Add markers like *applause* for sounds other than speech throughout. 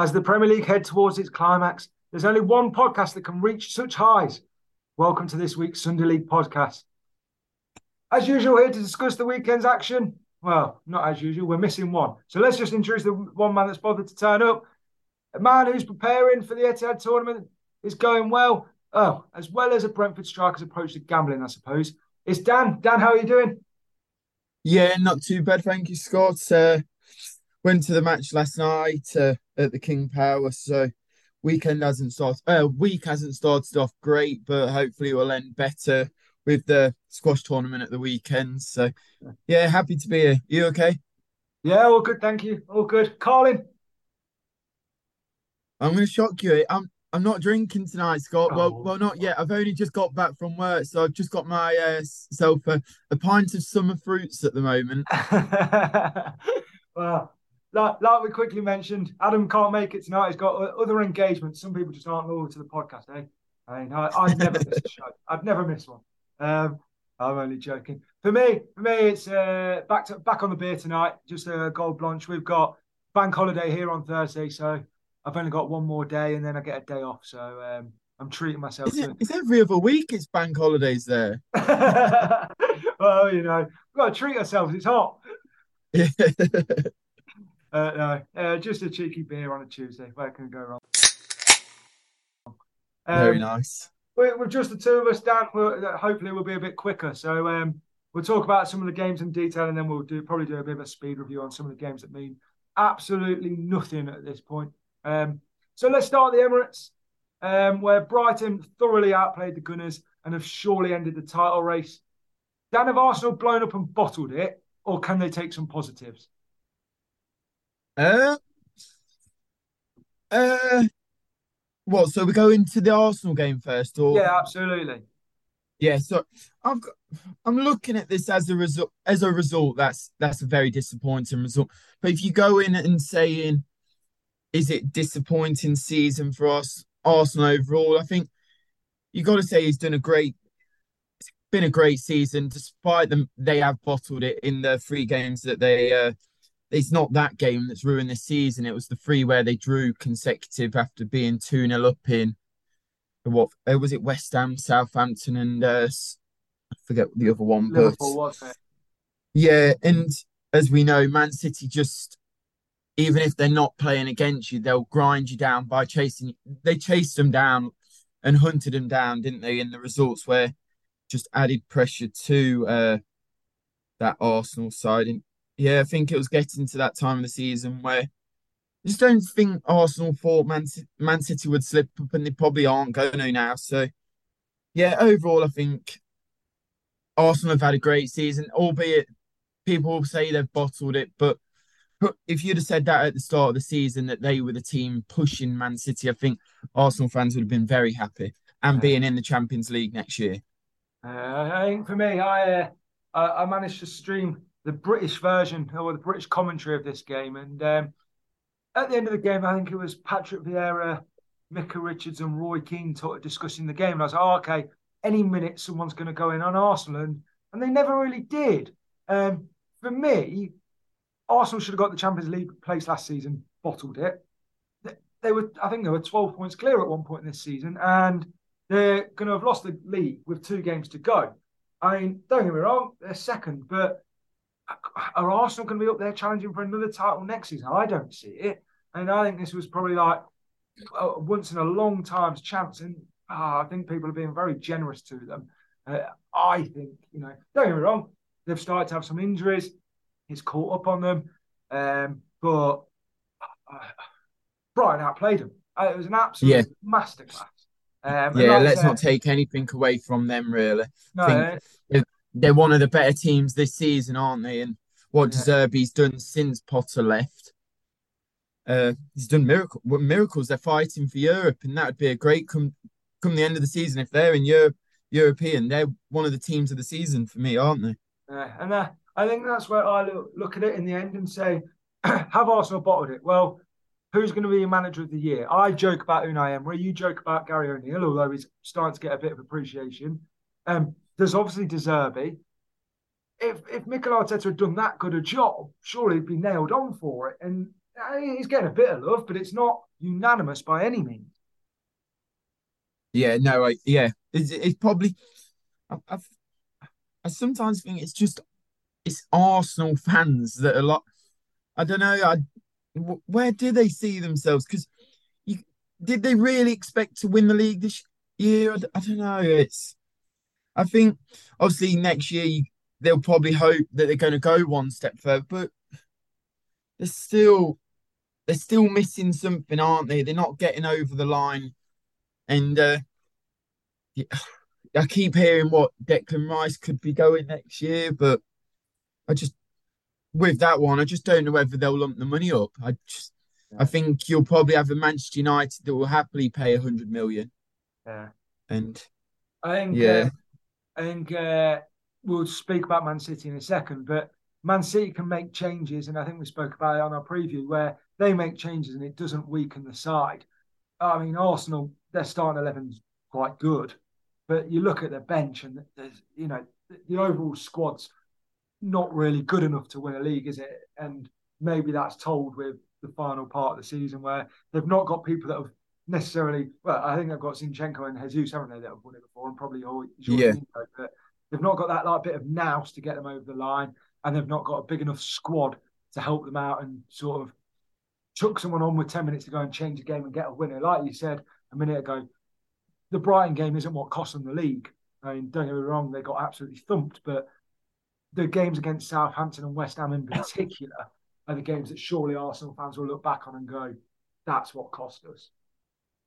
As the Premier League head towards its climax, there's only one podcast that can reach such highs. Welcome to this week's Sunday League podcast. As usual, here to discuss the weekend's action. Well, not as usual, we're missing one. So let's just introduce the one man that's bothered to turn up. A man who's preparing for the Etihad tournament is going well. Oh, as well as a Brentford striker's approach to gambling, I suppose. It's Dan. Dan, how are you doing? Yeah, not too bad, thank you, Scott. Uh, went to the match last night uh, at the King Power, so weekend hasn't started. Uh, week hasn't started off great, but hopefully we'll end better with the squash tournament at the weekend. So, yeah, happy to be here. You okay? Yeah, all good, thank you. All good. Colin. I'm going to shock you. I'm I'm not drinking tonight, Scott. Oh. Well, well, not yet. I've only just got back from work, so I've just got my uh, self a, a pint of summer fruits at the moment. *laughs* well, like, like we quickly mentioned, Adam can't make it tonight. He's got other engagements. Some people just aren't loyal to the podcast, eh? I mean, I, would never miss a show. I'd never miss one. Um, I'm only joking. For me, for me, it's uh, back to back on the beer tonight. Just a gold blanche. We've got bank holiday here on Thursday, so I've only got one more day, and then I get a day off. So um, I'm treating myself. Is, it, is every other week it's bank holidays there? *laughs* well, you know, we've got to treat ourselves. It's hot. Yeah. *laughs* Uh, no, uh, just a cheeky beer on a Tuesday. Where can go wrong? Um, Very nice. We're just the two of us, Dan, uh, hopefully we'll be a bit quicker. So um, we'll talk about some of the games in detail, and then we'll do probably do a bit of a speed review on some of the games that mean absolutely nothing at this point. Um, so let's start the Emirates, um, where Brighton thoroughly outplayed the Gunners and have surely ended the title race. Dan, have Arsenal blown up and bottled it, or can they take some positives? Uh, uh, what? So we go into the Arsenal game first, or yeah, absolutely. Yeah, so I've got, I'm looking at this as a result. As a result, that's that's a very disappointing result. But if you go in and saying, is it disappointing season for us Arsenal overall? I think you got to say he's done a great. It's been a great season, despite them. They have bottled it in the three games that they uh, it's not that game that's ruined the season. It was the three where they drew consecutive after being 2 0 up in what was it West Ham, Southampton, and uh, I forget the other one. But? Yeah, and as we know, Man City just even if they're not playing against you, they'll grind you down by chasing. They chased them down and hunted them down, didn't they? In the results where just added pressure to uh, that Arsenal side. And yeah, I think it was getting to that time of the season where I just don't think Arsenal thought Man, Man City would slip up, and they probably aren't going to now. So, yeah, overall, I think Arsenal have had a great season, albeit people say they've bottled it. But if you'd have said that at the start of the season that they were the team pushing Man City, I think Arsenal fans would have been very happy and being in the Champions League next year. Uh, I think for me, I uh, I managed to stream the British version or the British commentary of this game. And um, at the end of the game, I think it was Patrick Vieira, Micah Richards, and Roy Keane talk, discussing the game. And I was like, oh, okay, any minute someone's going to go in on Arsenal. And, and they never really did. Um, for me, Arsenal should have got the Champions League place last season, bottled it. They, they were, I think, they were 12 points clear at one point in this season. And they're going to have lost the league with two games to go. I mean, don't get me wrong, they're second, but are Arsenal going to be up there challenging for another title next season? I don't see it. And I think this was probably like a once in a long time's chance. And uh, I think people are being very generous to them. Uh, I think, you know, don't get me wrong, they've started to have some injuries. He's caught up on them. Um, but uh, Brighton outplayed them. Uh, it was an absolute yeah. masterclass. Um, yeah, let's not take anything away from them, really. No, they're one of the better teams this season, aren't they? And what yeah. Zerbi's done since Potter left, uh, he's done miracle miracles. They're fighting for Europe, and that would be a great come come the end of the season if they're in Europe. European, they're one of the teams of the season for me, aren't they? Yeah, and uh, I think that's where I look, at it in the end and say, *clears throat* have Arsenal bottled it? Well, who's going to be your manager of the year? I joke about Unai Emery, you joke about Gary O'Neill, although he's starting to get a bit of appreciation. Um, there's obviously De Zerbi. If if Mikel Arteta had done that good a job, surely he'd be nailed on for it. And he's getting a bit of love, but it's not unanimous by any means. Yeah, no, I, yeah, it's, it's probably. I, I've, I sometimes think it's just it's Arsenal fans that are like, I don't know, I where do they see themselves? Because you did they really expect to win the league this year? I, I don't know. It's I think obviously next year they'll probably hope that they're going to go one step further, but they're still they're still missing something, aren't they? They're not getting over the line, and uh, yeah, I keep hearing what Declan Rice could be going next year, but I just with that one, I just don't know whether they'll lump the money up. I just I think you'll probably have a Manchester United that will happily pay a hundred million. Yeah, and I think yeah, uh, I think uh, we'll speak about Man City in a second, but Man City can make changes, and I think we spoke about it on our preview where they make changes and it doesn't weaken the side. I mean, Arsenal, their starting eleven's quite good, but you look at the bench and there's, you know, the overall squad's not really good enough to win a league, is it? And maybe that's told with the final part of the season where they've not got people that have necessarily. Well, I think they've got Zinchenko and Jesus, haven't they, that have won it before, and probably all yeah. but they've not got that like bit of nous to get them over the line, and they've not got a big enough squad to help them out and sort of chuck someone on with ten minutes to go and change the game and get a winner. Like you said a minute ago, the Brighton game isn't what cost them the league. I mean, don't get me wrong, they got absolutely thumped, but the games against Southampton and West Ham in particular are the games that surely Arsenal fans will look back on and go, that's what cost us.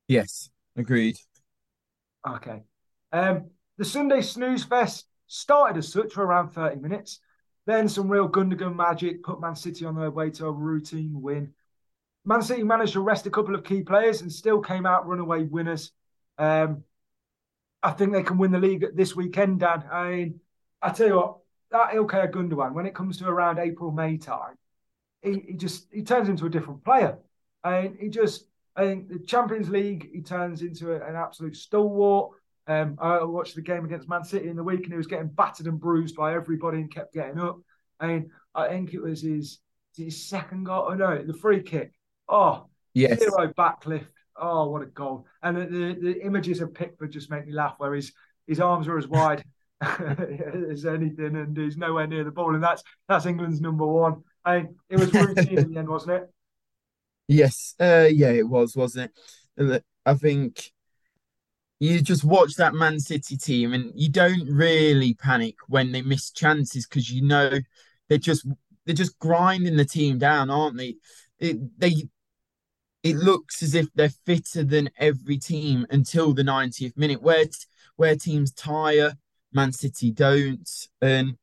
Yes, agreed. Okay. Um, the Sunday snooze fest started as such for around 30 minutes. Then some real Gundogan magic put Man City on their way to a routine win. Man City managed to rest a couple of key players and still came out runaway winners. Um, I think they can win the league this weekend, Dan. I mean, I tell you what, that Ilkay Gundogan, when it comes to around April, May time, he, he just he turns into a different player. And he just I think the Champions League he turns into a, an absolute stalwart. Um, I watched the game against Man City in the week, and he was getting battered and bruised by everybody and kept getting up. I mean, I think it was his his second goal. Oh no, the free kick. Oh, yes. zero backlift. Oh, what a goal! And the, the, the images of Pickford just make me laugh, where his his arms are as wide *laughs* as anything, and he's nowhere near the ball, and that's that's England's number one. I mean, it was *laughs* routine in the end, wasn't it? Yes, uh, yeah, it was, wasn't it? I think you just watch that Man City team, and you don't really panic when they miss chances because you know they're just they're just grinding the team down, aren't they? It, they it looks as if they're fitter than every team until the 90th minute, where where teams tire Man City don't. And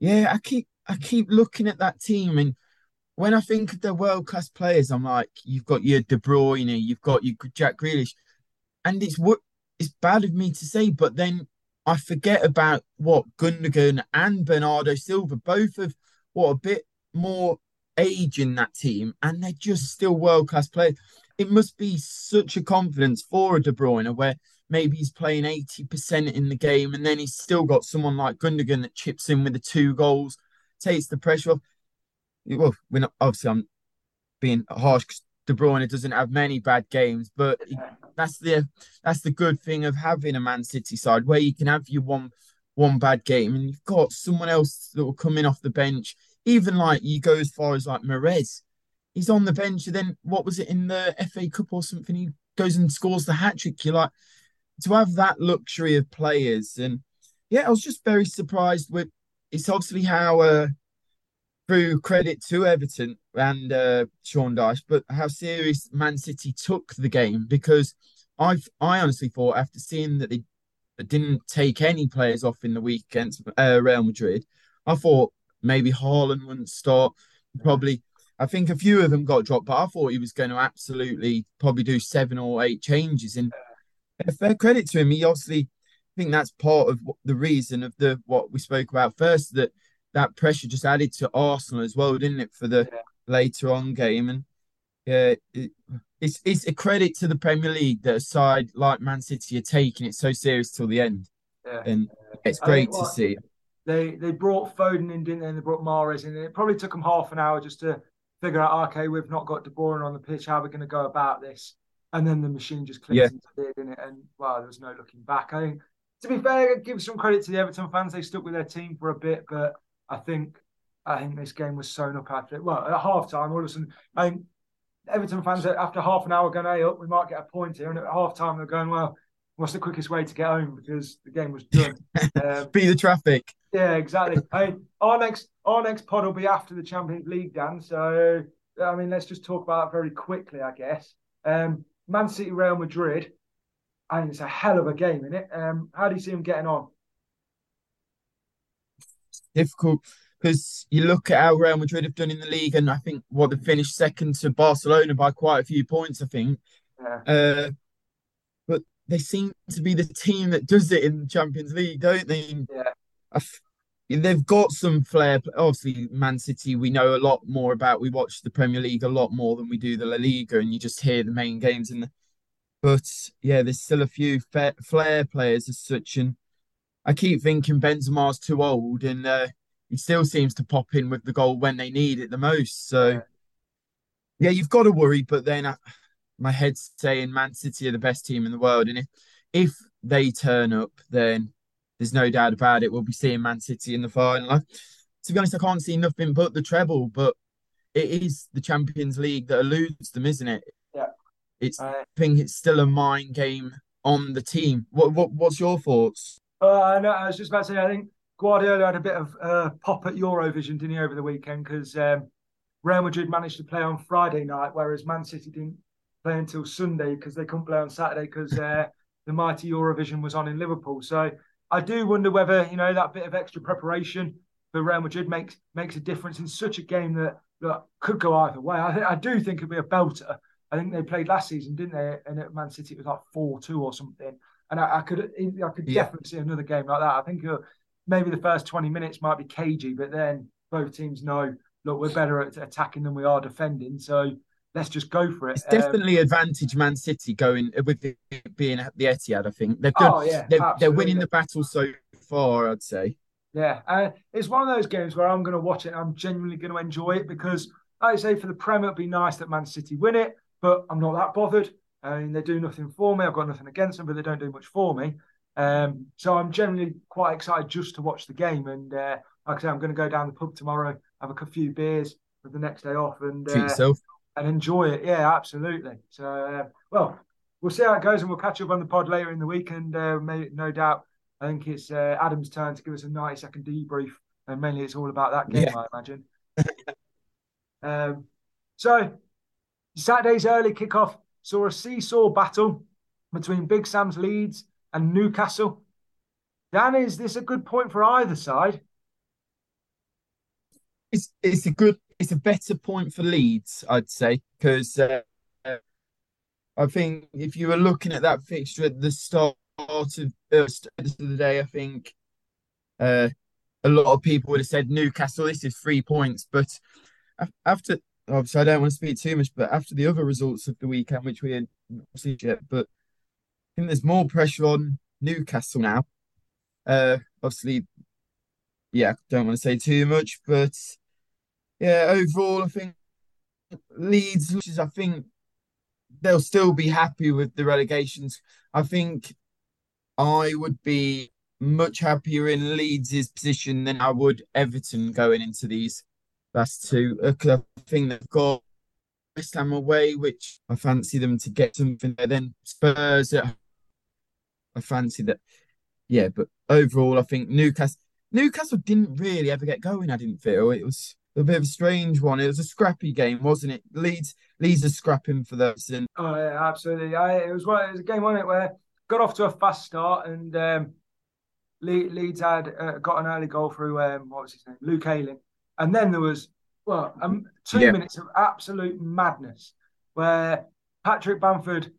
yeah, I keep I keep looking at that team, and when I think of the world class players, I'm like, you've got your De Bruyne, you've got your Jack Grealish, and it's what it's bad of me to say, but then I forget about what Gundogan and Bernardo Silva both have what a bit more age in that team, and they're just still world class players. It must be such a confidence for a De Bruyne where maybe he's playing 80% in the game, and then he's still got someone like Gundogan that chips in with the two goals, takes the pressure off. Well, we're not obviously I'm being harsh because De Bruyne doesn't have many bad games, but that's the that's the good thing of having a Man City side where you can have your one one bad game and you've got someone else that will come in off the bench. Even like you go as far as like Mahrez, he's on the bench, and then what was it in the FA Cup or something? He goes and scores the hat trick. You're like, to have that luxury of players. And yeah, I was just very surprised with it's obviously how uh through credit to Everton and uh, Sean Dyche, but how serious Man City took the game because I've I honestly thought after seeing that they didn't take any players off in the week against uh, Real Madrid, I thought maybe Haaland wouldn't start. Probably, I think a few of them got dropped, but I thought he was going to absolutely probably do seven or eight changes. And fair credit to him. He obviously, I think that's part of the reason of the what we spoke about first that that pressure just added to Arsenal as well, didn't it, for the yeah. later on game? And yeah, it, it's it's a credit to the Premier League that a side like Man City are taking it so serious till the end. Yeah. And it's great to see. They they brought Foden in, didn't they? And they brought Mahrez in. And it probably took them half an hour just to figure out, okay, we've not got De Bruyne on the pitch. How are we going to go about this? And then the machine just clicked Yeah. into gear, didn't it? And well, there was no looking back. I think, to be fair, give some credit to the Everton fans. They stuck with their team for a bit, but I think I think this game was sewn up after it. Well, at half time, all of a sudden, I think Everton fans after half an hour going, hey, up, we might get a point here. And at half time, they're going, well, what's the quickest way to get home? Because the game was done. *laughs* um, Be the traffic. yeah, exactly. I mean, our next our next pod will be after the Champions League, Dan. So I mean, let's just talk about that very quickly, I guess. Um, Man City, Real Madrid. I think it's a hell of a game, isn't it? Um, how do you see them getting on? Difficult because you look at how Real Madrid have done in the league, and I think what they finished second to Barcelona by quite a few points. I think, Yeah. uh, but they seem to be the team that does it in the Champions League, don't they? Yeah. They've got some flair. Obviously, Man City we know a lot more about. We watch the Premier League a lot more than we do the La Liga, and you just hear the main games in the. But yeah, there's still a few flair players as such, and I keep thinking Benzema's too old, and uh, he still seems to pop in with the goal when they need it the most. So, Yeah. yeah, you've got to worry. But then I, my head's saying Man City are the best team in the world, and if if they turn up, then there's no doubt about it. We'll be seeing Man City in the final. I, to be honest, I can't see nothing but the treble, but it is the Champions League that eludes them, isn't it? Yeah. It's I think it's still a mind game on the team. What what what's your thoughts? Uh, I know. I was just about to say. I think Guardiola had a bit of uh, pop at Eurovision, didn't he, over the weekend? Because um, Real Madrid managed to play on Friday night, whereas Man City didn't play until Sunday because they couldn't play on Saturday because uh, the mighty Eurovision was on in Liverpool. So I do wonder whether you know that bit of extra preparation for Real Madrid makes makes a difference in such a game that that could go either way. I, th- I do think it'll be a belter. I think they played last season, didn't they? And at Man City it was like four two or something. And I, I could I could Yeah. definitely see another game like that. I think uh, maybe the first twenty minutes might be cagey, but then both teams know look we're better at attacking than we are defending. So let's just go for it. It's Um, definitely advantage Man City going with it being at the Etihad. I think they've done. oh yeah, they're, they're winning the battle so far. I'd say. Yeah, uh, it's one of those games where I'm going to watch it. and I'm genuinely going to enjoy it because, like I say, for the Prem, it'd be nice that Man City win it, but I'm not that bothered. I mean, they do nothing for me. I've got nothing against them, but they don't do much for me. Um, so I'm generally quite excited just to watch the game. And uh, like I say, I'm going to go down the pub tomorrow, have a few beers for the next day off, and uh, and enjoy it. Yeah, absolutely. So, uh, well, we'll see how it goes, and we'll catch up on the pod later in the week. And uh, may, no doubt, I think it's uh, Adam's turn to give us a 90 second debrief, and mainly it's all about that game, Yeah. I imagine. *laughs* um, so, Saturday's early kickoff saw a seesaw battle between Big Sam's Leeds and Newcastle. Dan, is this a good point for either side? It's it's a good. It's a better point for Leeds, I'd say, because uh, I think if you were looking at that fixture at the start of, uh, of the day, I think uh, a lot of people would have said Newcastle. This is three points, but after obviously I don't want to speak too much, but after the other results of the weekend, which we had not yet, but I think there's more pressure on Newcastle now. Uh, obviously, yeah, don't want to say too much, but yeah, overall, I think Leeds, which is I think they'll still be happy with the relegations. I think I would be much happier in Leeds' position than I would Everton going into these last two. Uh, I think they've got West Ham away, which I fancy them to get something there. Then Spurs I fancy that. Yeah, but overall, I think Newcastle Newcastle didn't really ever get going. I didn't feel it was a bit of a strange one. It was a scrappy game, wasn't it? Leeds Leeds are scrapping for those, and Oh yeah, absolutely. I, it was one. It was a game on it where got off to a fast start and um, Le- Leeds had uh, got an early goal through um, what was his name, Luke Ayling, and then there was well um, two Yeah. minutes of absolute madness where Patrick Bamford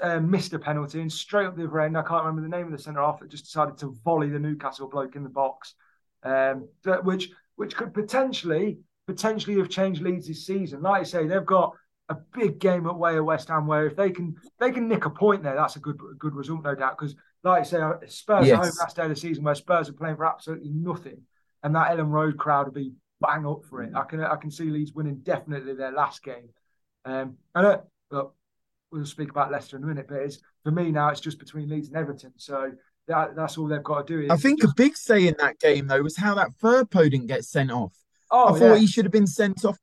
uh, missed a penalty and straight up the other end. I can't remember the name of the centre half that just decided to volley the Newcastle bloke in the box, um, which which could potentially potentially have changed Leeds' this season. Like I say, they've got a big game at way of West Ham where if they can they can nick a point there, that's a good good result, no doubt. Because like I say, Spurs Yes. at home last day of the season where Spurs are playing for absolutely nothing, and that Elland Road crowd will be bang up for it. I can I can see Leeds winning definitely their last game. Um, and uh, look, we'll speak about Leicester in a minute, but it's for me now it's just between Leeds and Everton. So that, that's all they've got to do. I think just... a big say in that game though was how that Firpo didn't get sent off. Oh, I thought yeah. he should have been sent off.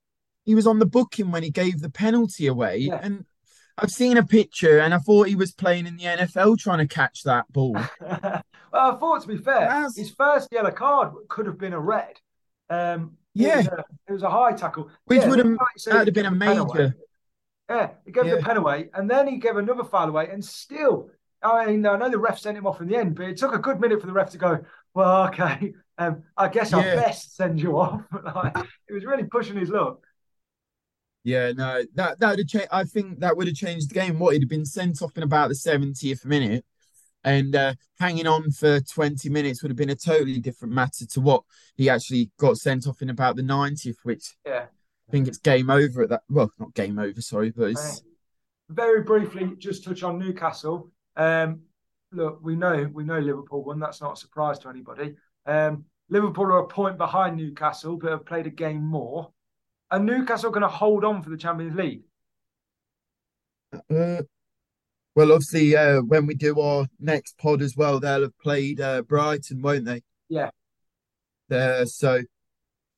He was on the booking when he gave the penalty away, Yeah. and I've seen a picture, and I thought he was playing in the NFL trying to catch that ball. *laughs* well, I thought to be fair, That's- his first yellow card could have been a red. Um, it Yeah. was a, it was a high tackle, Which Yeah, would have like you say, that'd have been a gave the pen away. major. Yeah, he gave Yeah. the pen away, and then he gave another foul away, and still, I mean, I know the ref sent him off in the end, but it took a good minute for the ref to go, well, okay, *laughs* um, I guess I Yeah. best send you off. *laughs* like, it was really pushing his luck. Yeah, no, that that would have changed. I think that would have changed the game. What he'd have been sent off in about the seventieth minute, and uh, hanging on for twenty minutes would have been a totally different matter to what he actually got sent off in about the ninetieth, which Yeah. I think it's game over at that. Well, not game over, sorry, but it's Very briefly, just touch on Newcastle. Um, look, we know we know Liverpool won. That's not a surprise to anybody. Um, Liverpool are a point behind Newcastle, but have played a game more. And Newcastle going to hold on for the Champions League. Uh, well, obviously, uh, when we do our next pod as well, they'll have played uh, Brighton, won't they? Yeah. Uh, so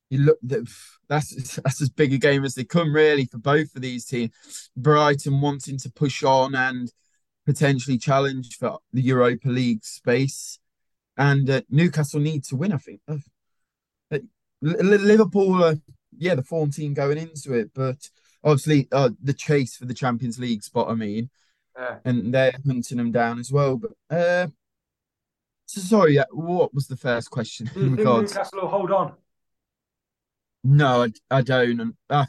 you look that that's *laughs* that's as big a game as they come really for both of these teams. Brighton wanting to push on and potentially challenge for the Europa League space, and uh, Newcastle need to win. I think. Uh, uh, Li- Li- Liverpool, uh, yeah, the form team going into it, but obviously uh, the chase for the Champions League spot. I mean, Yeah. and they're hunting them down as well. But uh, so sorry, uh, what was the first question Do you think? Newcastle will hold on? No, I, I don't. And, uh,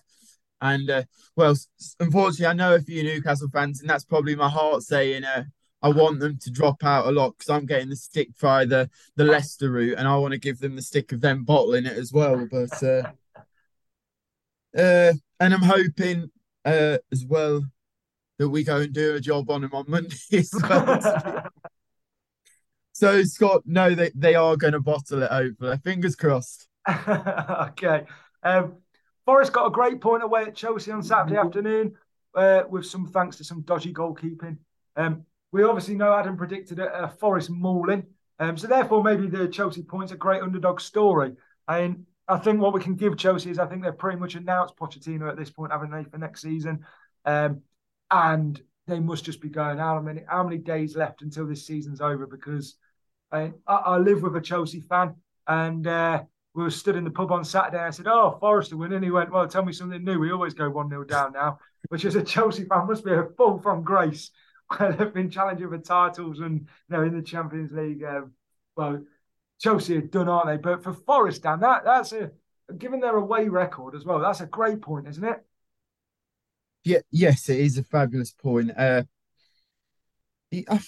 and uh, well, unfortunately, I know a few Newcastle fans, and that's probably my heart saying uh, I want them to drop out a lot because I'm getting the stick via the the Leicester route, and I want to give them the stick of them bottling it as well. But uh, *laughs* uh, and I'm hoping uh, as well that we go and do a job on him on Monday as well. *laughs* *laughs* so Scott, no, they they are going to bottle it over. Fingers crossed. *laughs* okay. Um, Forest got a great point away at Chelsea on Saturday afternoon, uh, with some thanks to some dodgy goalkeeping. Um, we obviously know Adam predicted a, a Forest mauling, um, so therefore maybe the Chelsea points a great underdog story. And I think what we can give Chelsea is I think they've pretty much announced Pochettino at this point, haven't they, for next season? Um, and they must just be going how many how many days left until this season's over because I, I, live with a Chelsea fan and. Uh, we were stood in the pub on Saturday. I said, "Oh, Forest are winning." He went, "Well, tell me something new. We always go one 0 down now." Which, as a Chelsea fan, must be a fall from grace. *laughs* They've been challenging for titles and you know in the Champions League. Um, well, Chelsea are done, aren't they? But for Forest, Dan, that that's a given their away record as well. That's a great point, isn't it? Yeah, yes, it is a fabulous point. Uh, I-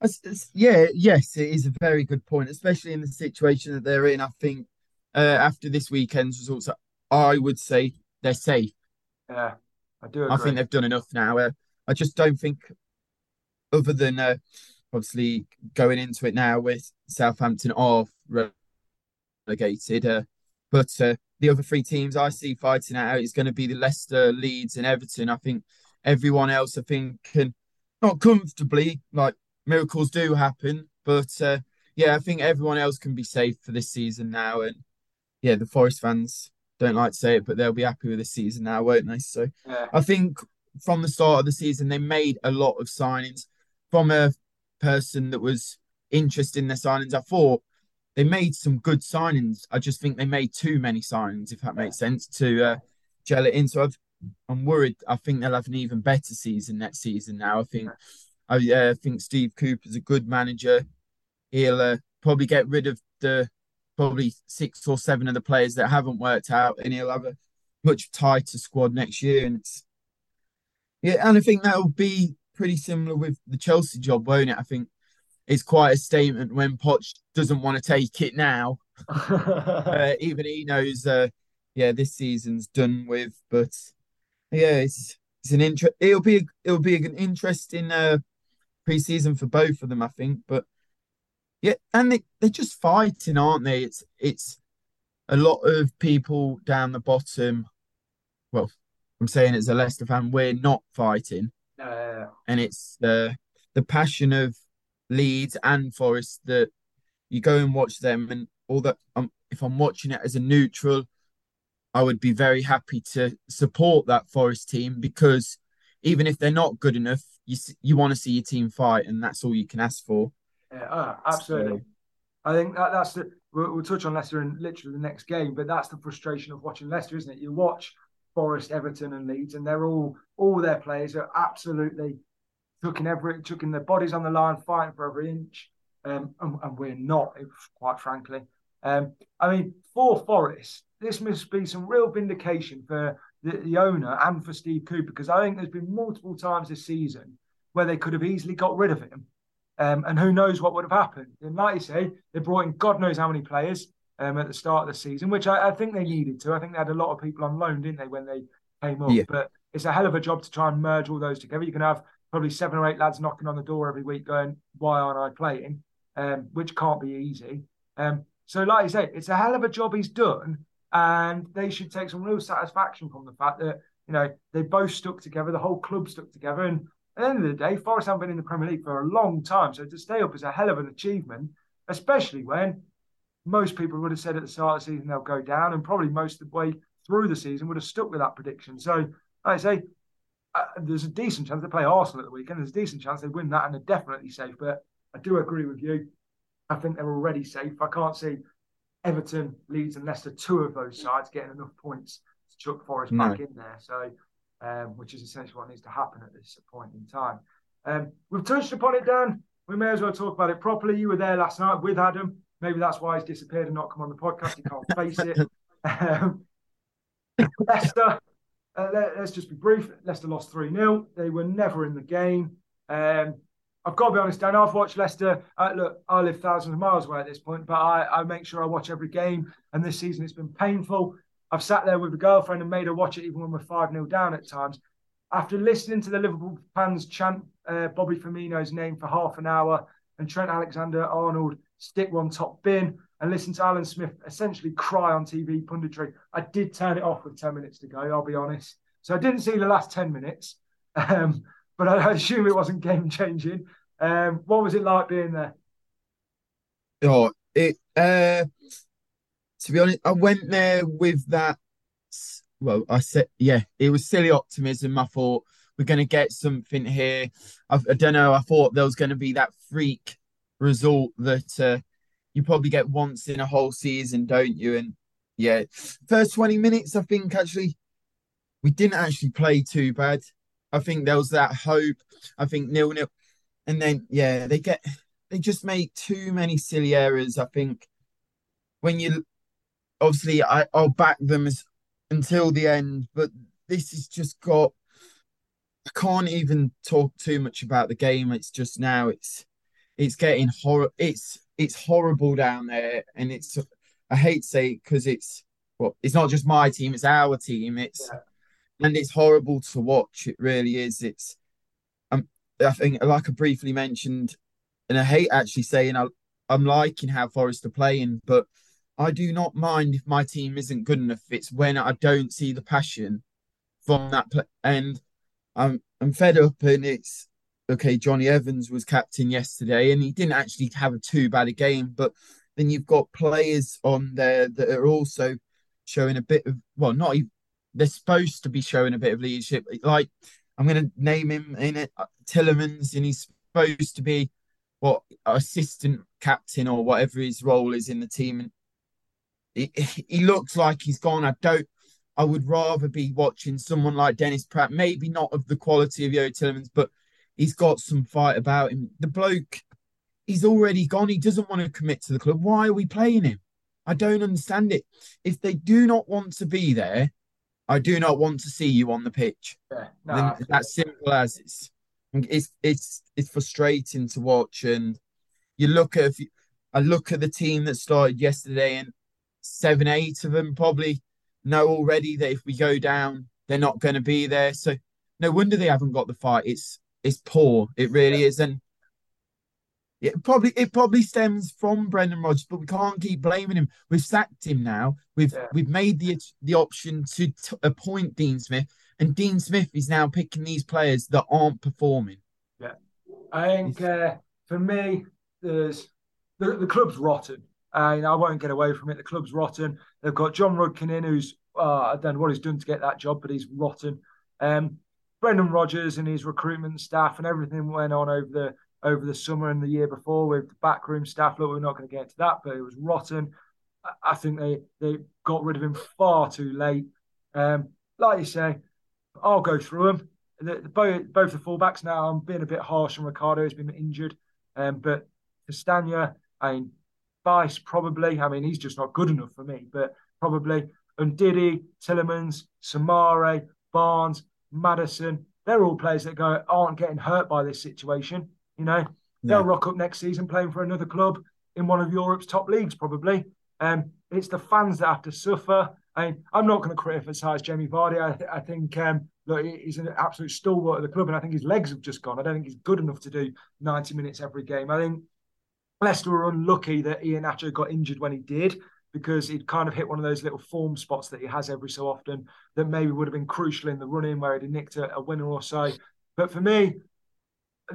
I- yeah, yes, it is a very good point, especially in the situation that they're in. I think uh, after this weekend's results, I would say they're safe. Yeah, I do I think they've done enough now. Uh, I just don't think, other than uh, obviously going into it now with Southampton off relegated, uh, but uh, the other three teams I see fighting out is going to be the Leicester, Leeds, and Everton. I think everyone else, I think, can not comfortably, like miracles do happen, but uh, yeah, I think everyone else can be safe for this season now. And yeah, the Forest fans don't like to say it, but they'll be happy with this season now, won't they? So yeah, I think from the start of the season, they made a lot of signings. From a person that was interested in their signings, I thought they made some good signings. I just think they made too many signings, if that makes sense, to uh, gel it in. So I've, I'm worried. I think they'll have an even better season next season now. I think I uh, think Steve Cooper's a good manager. He'll uh, probably get rid of the probably six or seven of the players that haven't worked out, and he'll have a much tighter squad next year. And yeah, and I think that'll be pretty similar with the Chelsea job, won't it? I think it's quite a statement when Poch doesn't want to take it now. *laughs* Uh, even he knows, uh, yeah, this season's done with. But yeah, it's it's an interest. It'll be a, it'll be an interesting uh, pre-season for both of them, I think. But yeah, and they they're just fighting, aren't they? It's it's a lot of people down the bottom. Well, I'm saying as a Leicester fan, we're not fighting, Uh, and it's the the passion of Leeds and Forest that you go and watch them, and all that. Um, if I'm watching it as a neutral, I would be very happy to support that Forest team because even if they're not good enough, you you want to see your team fight, and that's all you can ask for. yeah, oh, absolutely. So, I think that, that's the we'll, we'll, touch on Leicester in literally the next game, but that's the frustration of watching Leicester, isn't it? You watch Forest, Everton, and Leeds, and they're all all their players are absolutely chucking every chucking their bodies on the line, fighting for every inch, um, and, and, we're not, quite frankly. Um, I mean, for Forest, this must be some real vindication for the, the owner and for Steve Cooper because I think there's been multiple times this season where they could have easily got rid of him um, and who knows what would have happened. And like you say, they brought in God knows how many players um, at the start of the season, which I, I, think they needed to. I think they had a lot of people on loan, didn't they, when they came up? Yeah. But it's a hell of a job to try and merge all those together. You can have probably seven or eight lads knocking on the door every week going, why aren't I playing? Um, which can't be easy. Um, so, like I say, it's a hell of a job he's done. And they should take some real satisfaction from the fact that, you know, they both stuck together, the whole club stuck together. And at the end of the day, Forest haven't been in the Premier League for a long time. So to stay up is a hell of an achievement, especially when most people would have said at the start of the season they'll go down, and probably most of the way through the season would have stuck with that prediction. So, like I say, uh, there's a decent chance they play Arsenal at the weekend. There's a decent chance they win that, and they're definitely safe. But I do agree with you. I think they're already safe. I can't see Everton, Leeds, and Leicester, two of those sides, getting enough points to chuck Forest no. back in there. So um, which is essentially what needs to happen at this point in time. Um, we've touched upon it, Dan. We may as well talk about it properly. You were there last night with Adam. Maybe that's why he's disappeared and not come on the podcast. He can't face it. *laughs* Um, Leicester, uh, let, us just be brief. Leicester lost 3 0. They were never in the game. Um, I've got to be honest, Dan. I've watched Leicester. Uh, look, I live thousands of miles away at this point, but I, I, make sure I watch every game. And this season, it's been painful. I've sat there with a girlfriend and made her watch it even when we're 5 0 down at times. After listening to the Liverpool fans chant uh, Bobby Firmino's name for half an hour and Trent Alexander Arnold stick one top bin and listen to Alan Smith essentially cry on TV punditry, I did turn it off with 10 minutes to go, I'll be honest. So I didn't see the last 10 minutes, *laughs* um, but I assume it wasn't game changing. Um, what was it like being there? Oh, it. Uh to be honest, I went there with that. Well, I said, yeah, it was silly optimism. I thought we're going to get something here. I, I, don't know. I thought there was going to be that freak result that uh, you probably get once in a whole season, don't you? And yeah, first 20 minutes, I think actually we didn't actually play too bad. I think there was that hope. I think nil nil. And then, yeah, they get, they just make too many silly errors. I think when you obviously I, I'll back them as, until the end, but this has just got I can't even talk too much about the game. It's just now it's it's getting horror it's it's horrible down there and it's I hate to say because it's well it's not just my team, it's our team. It's yeah. and it's horrible to watch. It really is. It's um I think like I briefly mentioned, and I hate actually saying I I'm liking how Forest are playing, but I do not mind if my team isn't good enough. It's when I don't see the passion from that, play- and I'm I'm fed up. And it's okay. Jonny Evans was captain yesterday, and he didn't actually have a too bad a game. But then you've got players on there that are also showing a bit of well, not even they're supposed to be showing a bit of leadership. Like I'm going to name him in it, uh, Tielemans, and he's supposed to be what assistant captain or whatever his role is in the team. And he, *laughs* he looks like he's gone. I don't. I would rather be watching someone like Dennis Praet, maybe not of the quality of Yo Tielemans, but he's got some fight about him. The bloke, he's already gone. He doesn't want to commit to the club. Why are we playing him? I don't understand it. If they do not want to be there, I do not want to see you on the pitch. Yeah, no, that's simple as it's. It's it's it's frustrating to watch, and you look at. I look at the team that started yesterday, and seven, eight of them probably know already that if we go down, they're not going to be there. So no wonder they haven't got the fight. It's it's poor. It really is. And It probably it probably stems from Brendan Rodgers, but we can't keep blaming him. We've sacked him now. We've yeah. we've made the the option to t- appoint Dean Smith, and Dean Smith is now picking these players that aren't performing. Yeah, I think uh, for me, there's the, the club's rotten. And I won't get away from it. The club's rotten. They've got Jon Rudkin in, who's uh, I don't know what he's done to get that job, but he's rotten. Um, Brendan Rodgers and his recruitment staff and everything went on over the over the summer and the year before with the backroom staff. Look, we're not going to get into that, but it was rotten. I think they they got rid of him far too late. Um, like you say, I'll go through them. The, the, both both the fullbacks now. I'm being a bit harsh on Ricardo. He's been injured, um, but Castagne, I mean, Bice probably. I mean, he's just not good enough for me, but probably. And Diddy, Tielemans, Soumaré, Barnes, Maddison. They're all players that go aren't getting hurt by this situation. You know, they'll rock up next season playing for another club in one of Europe's top leagues, probably. Um, it's the fans that have to suffer. I mean, I'm not going to criticise Jamie Vardy. I, I think um, look, he's an absolute stalwart of the club, and I think his legs have just gone. I don't think he's good enough to do 90 minutes every game. I think Leicester were unlucky that Iheanacho got injured when he did because he'd kind of hit one of those little form spots that he has every so often that maybe would have been crucial in the running where he'd nicked a, a winner or so. But for me,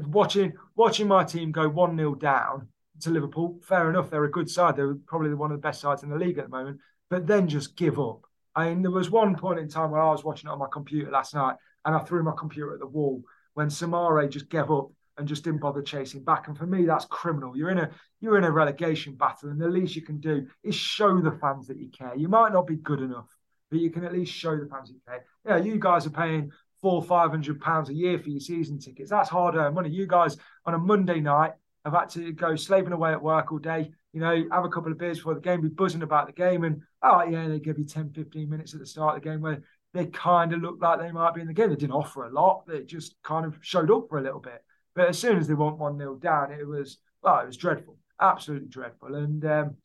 watching watching my team go one 0 down to Liverpool, fair enough, they're a good side. They're probably one of the best sides in the league at the moment. But then just give up. I mean, there was one point in time where I was watching it on my computer last night, and I threw my computer at the wall when Soumaré just gave up and just didn't bother chasing back. And for me, that's criminal. You're in a you're in a relegation battle, and the least you can do is show the fans that you care. You might not be good enough, but you can at least show the fans you care. Yeah, you guys are paying four five hundred pounds a year for your season tickets. That's hard earned money. You guys on a Monday night have had to go slaving away at work all day. You know, have a couple of beers before the game, be buzzing about the game, and oh yeah, they give you 10, 15 minutes at the start of the game where they kind of looked like they might be in the game. They didn't offer a lot. They just kind of showed up for a little bit. But as soon as they went 1 0 down, it was, well, it was dreadful, absolutely dreadful. And um,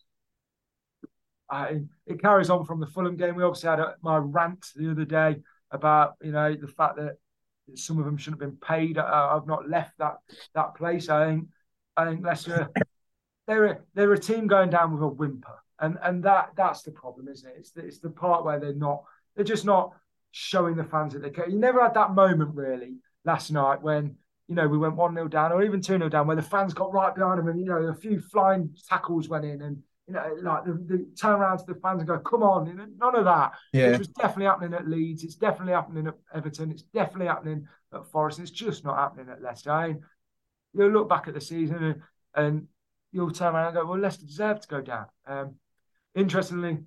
I, it carries on from the Fulham game. We obviously had a, my rant the other day about, you know, the fact that some of them shouldn't have been paid. I, I've not left that that place. I think I think Leicester they're a, they're a team going down with a whimper, and and that that's the problem, isn't it? It's the, it's the part where they're not they're just not showing the fans that they care. You never had that moment really last night when you know, we went 1 0 down or even 2 0 down where the fans got right behind them and, you know, a few flying tackles went in and, you know, like the, the turn around to the fans and go, come on, you know, none of that. Yeah. Which was definitely happening at Leeds. It's definitely happening at Everton. It's definitely happening at Forest. It's just not happening at Leicester. I mean, you'll look back at the season and, and you'll turn around and go, well, Leicester deserved to go down. Um, interestingly,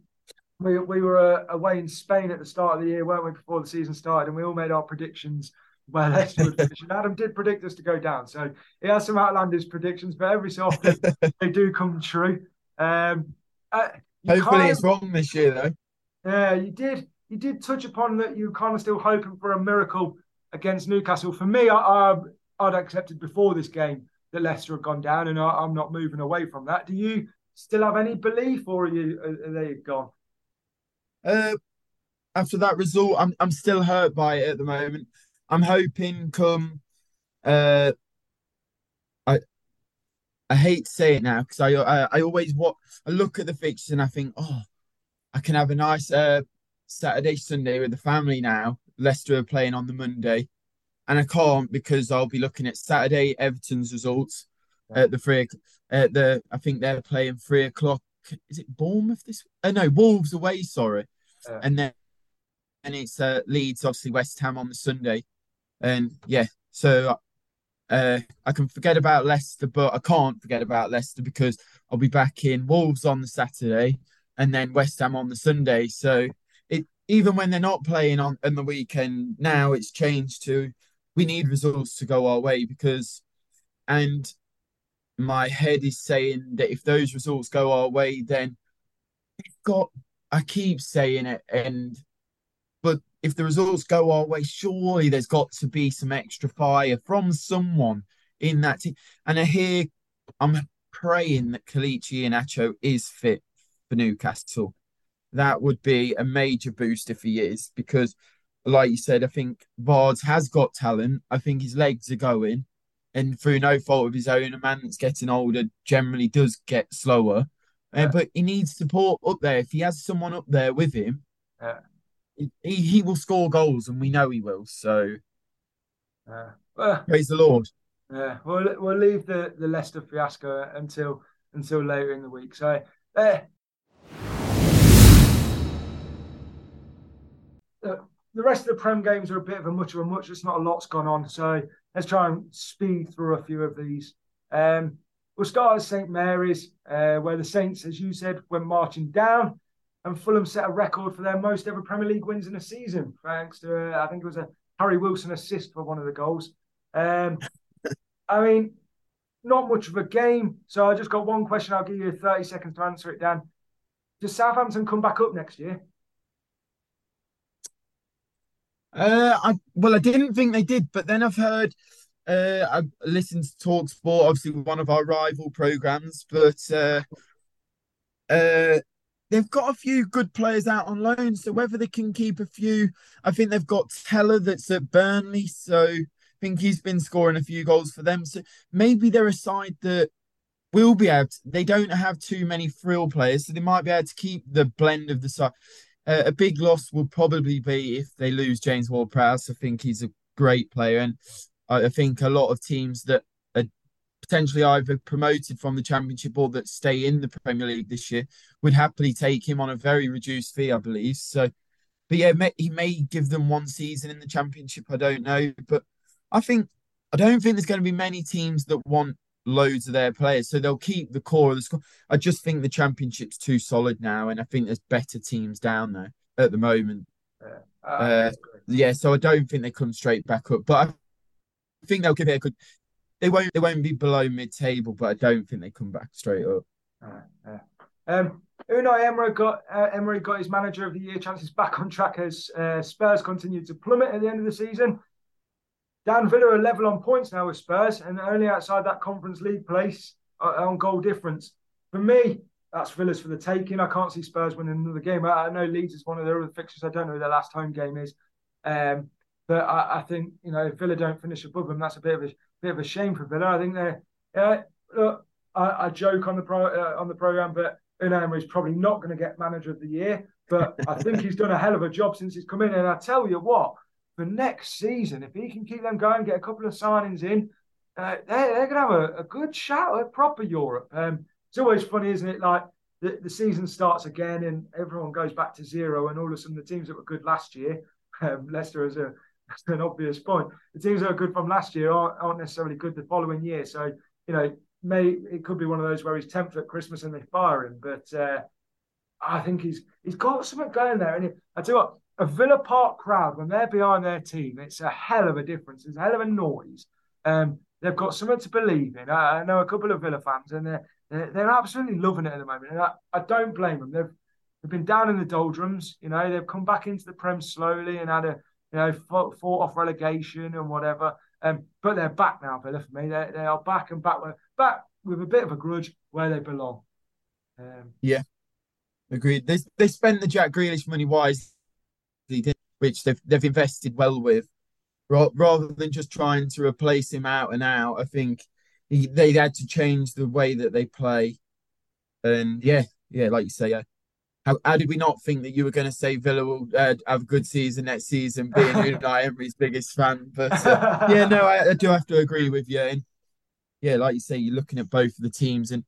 we, we were uh, away in Spain at the start of the year, weren't we, before the season started, and we all made our predictions well. *laughs* Adam did predict us to go down, so he has some outlandish predictions, but every so often *laughs* they do come true. Um, uh, Hopefully, it's wrong this year, though. Yeah, you did. You did touch upon that. You kind of still hoping for a miracle against Newcastle. For me, I, I, would accepted before this game that Leicester had gone down, and I, am not moving away from that. Do you still have any belief, or are you are they gone? Uh, after that result, I'm I'm still hurt by it at the moment. I'm hoping come uh I I hate to say it now because I, I I always what I look at the fixtures and I think, oh, I can have a nice uh Saturday, Sunday with the family now. Leicester are playing on the Monday. And I can't because I'll be looking at Saturday Everton's results at the three at the I think they're playing three o'clock. Is it Bournemouth this? Oh no, Wolves away. Sorry, yeah. and then and it's uh, Leeds, obviously West Ham on the Sunday. And yeah, so uh, I can forget about Leicester, but I can't forget about Leicester because I'll be back in Wolves on the Saturday and then West Ham on the Sunday. So it even when they're not playing on, on the weekend, now it's changed to we need results to go our way because and my head is saying that if those results go our way, then we've got I keep saying it and if the results go our way, surely there's got to be some extra fire from someone in that team. And I hear, I'm praying that Kelechi Iheanacho is fit for Newcastle. That would be a major boost if he is, because, like you said, I think Vards has got talent. I think his legs are going, and through no fault of his own, a man that's getting older generally does get slower. Uh, yeah. Uh, but he needs support up there. If he has someone up there with him, yeah. He, he will score goals, and we know he will. So, yeah. well, praise the Lord. Yeah, we'll we'll leave the the Leicester fiasco until until later in the week. So, uh, the rest of the Prem games are a bit of a much of a much. It's not a lot's gone on. So let's try and speed through a few of these. Um, we'll start at St Mary's, uh, where the Saints, as you said, went marching down, and Fulham set a record for their most ever Premier League wins in a season, thanks to uh, I think it was a Harry Wilson assist for one of the goals. Um, *laughs* I mean, not much of a game. So I just got one question. I'll give you 30 seconds to answer it, Dan. Does Southampton come back up next year? Uh, I well, I didn't think they did, but then I've heard. Uh, I listened to Talk Sport, obviously one of our rival programs, but uh, uh, they've got a few good players out on loan. So whether they can keep a few, I think they've got Tella that's at Burnley, so I think he's been scoring a few goals for them. So maybe they're a side that will be able. To, they don't have too many frill players, so they might be able to keep the blend of the side. Uh, a big loss will probably be if they lose James Ward-Prowse. I think he's a great player, and I, think a lot of teams that potentially either promoted from the Championship or that stay in the Premier League this year would happily take him on a very reduced fee, I believe. So, but yeah, he may give them one season in the Championship. I don't know, but I think I don't think there's going to be many teams that want loads of their players. So they'll keep the core of the squad. I just think the championship's too solid now, and I think there's better teams down there at the moment. Yeah, uh, uh, yeah so I don't think they come straight back up, but I think they'll give it a good. They won't. They won't be below mid-table, but I don't think they come back straight up. Uh, um, Unai Emery got uh, Emery got his manager of the year chances back on track as uh, Spurs continued to plummet at the end of the season. Dan Villa are level on points now with Spurs and only outside that Conference League place uh, on goal difference. For me, that's Villa's for the taking. I can't see Spurs winning another game. I, I know Leeds is one of their other fixtures. I don't know who their last home game is. Um, but I, I, think you know if Villa don't finish above them, that's a bit of a bit of a shame for Villa. I think they're. Uh, look, I, I, joke on the pro uh, on the program, but Unai is probably not going to get manager of the year. But I think he's done a hell of a job since he's come in. And I tell you what, for next season, if he can keep them going, get a couple of signings in, uh, they're, they're going to have a, a, good shout at proper Europe. Um, it's always funny, isn't it? Like the, the season starts again and everyone goes back to zero, and all of a sudden the teams that were good last year, *laughs* um, Leicester is a an obvious point. The teams that are good from last year aren't, aren't necessarily good the following year. So you know, may it could be one of those where he's tenth at Christmas and they fire him, but. Uh, I think he's he's got something going there. And I tell you what, a Villa Park crowd when they're behind their team, it's a hell of a difference. It's a hell of a noise. Um, they've got something to believe in. I, I, know a couple of Villa fans, and they're they're, they're absolutely loving it at the moment, and I, I, don't blame them. They've they've been down in the doldrums. You know, they've come back into the Prem slowly and had a you know fought, fought off relegation and whatever. Um, but they're back now, Villa. For me, they they are back and back with back with a bit of a grudge where they belong. Um, yeah, agreed. They they spent the Jack Grealish money wise which they've they've invested well with, rather than just trying to replace him out and out. I think he, they had to change the way that they play, and yeah, yeah, like you say, yeah. How, how did we not think that you were going to say Villa will uh, have a good season next season, being Unai *laughs* Emery's biggest fan? But uh, *laughs* yeah, no, I, I, do have to agree with you. And yeah, like you say, you're looking at both of the teams, and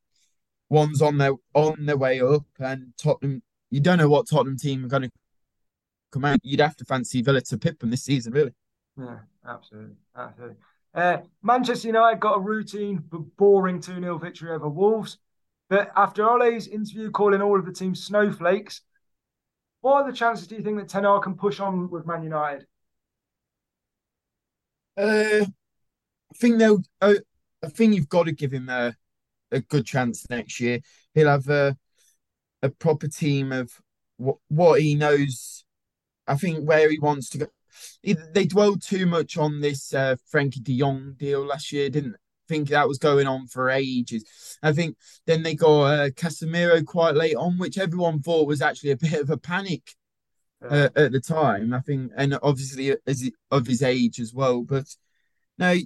one's on their on their way up, and Tottenham. You don't know what Tottenham team are going to come out, you'd have to fancy Villa to pip them this season, really. Yeah, absolutely. Absolutely. Uh, Manchester United got a routine but boring 2 0 victory over Wolves. But after Ole's interview calling all of the team snowflakes, what are the chances do you think that Ten can push on with Man United? Uh, I think they'll. Uh, I think you've got to give him a, a good chance next year. He'll have a a proper team of what what he knows I think where he wants to go. They dwelled too much on this uh, Frenkie De Jong deal last year, didn't think that was going on for ages. I think then they got uh, Casemiro quite late on, which everyone thought was actually a bit of a panic uh, at the time. I think, and obviously as of his age as well. But no,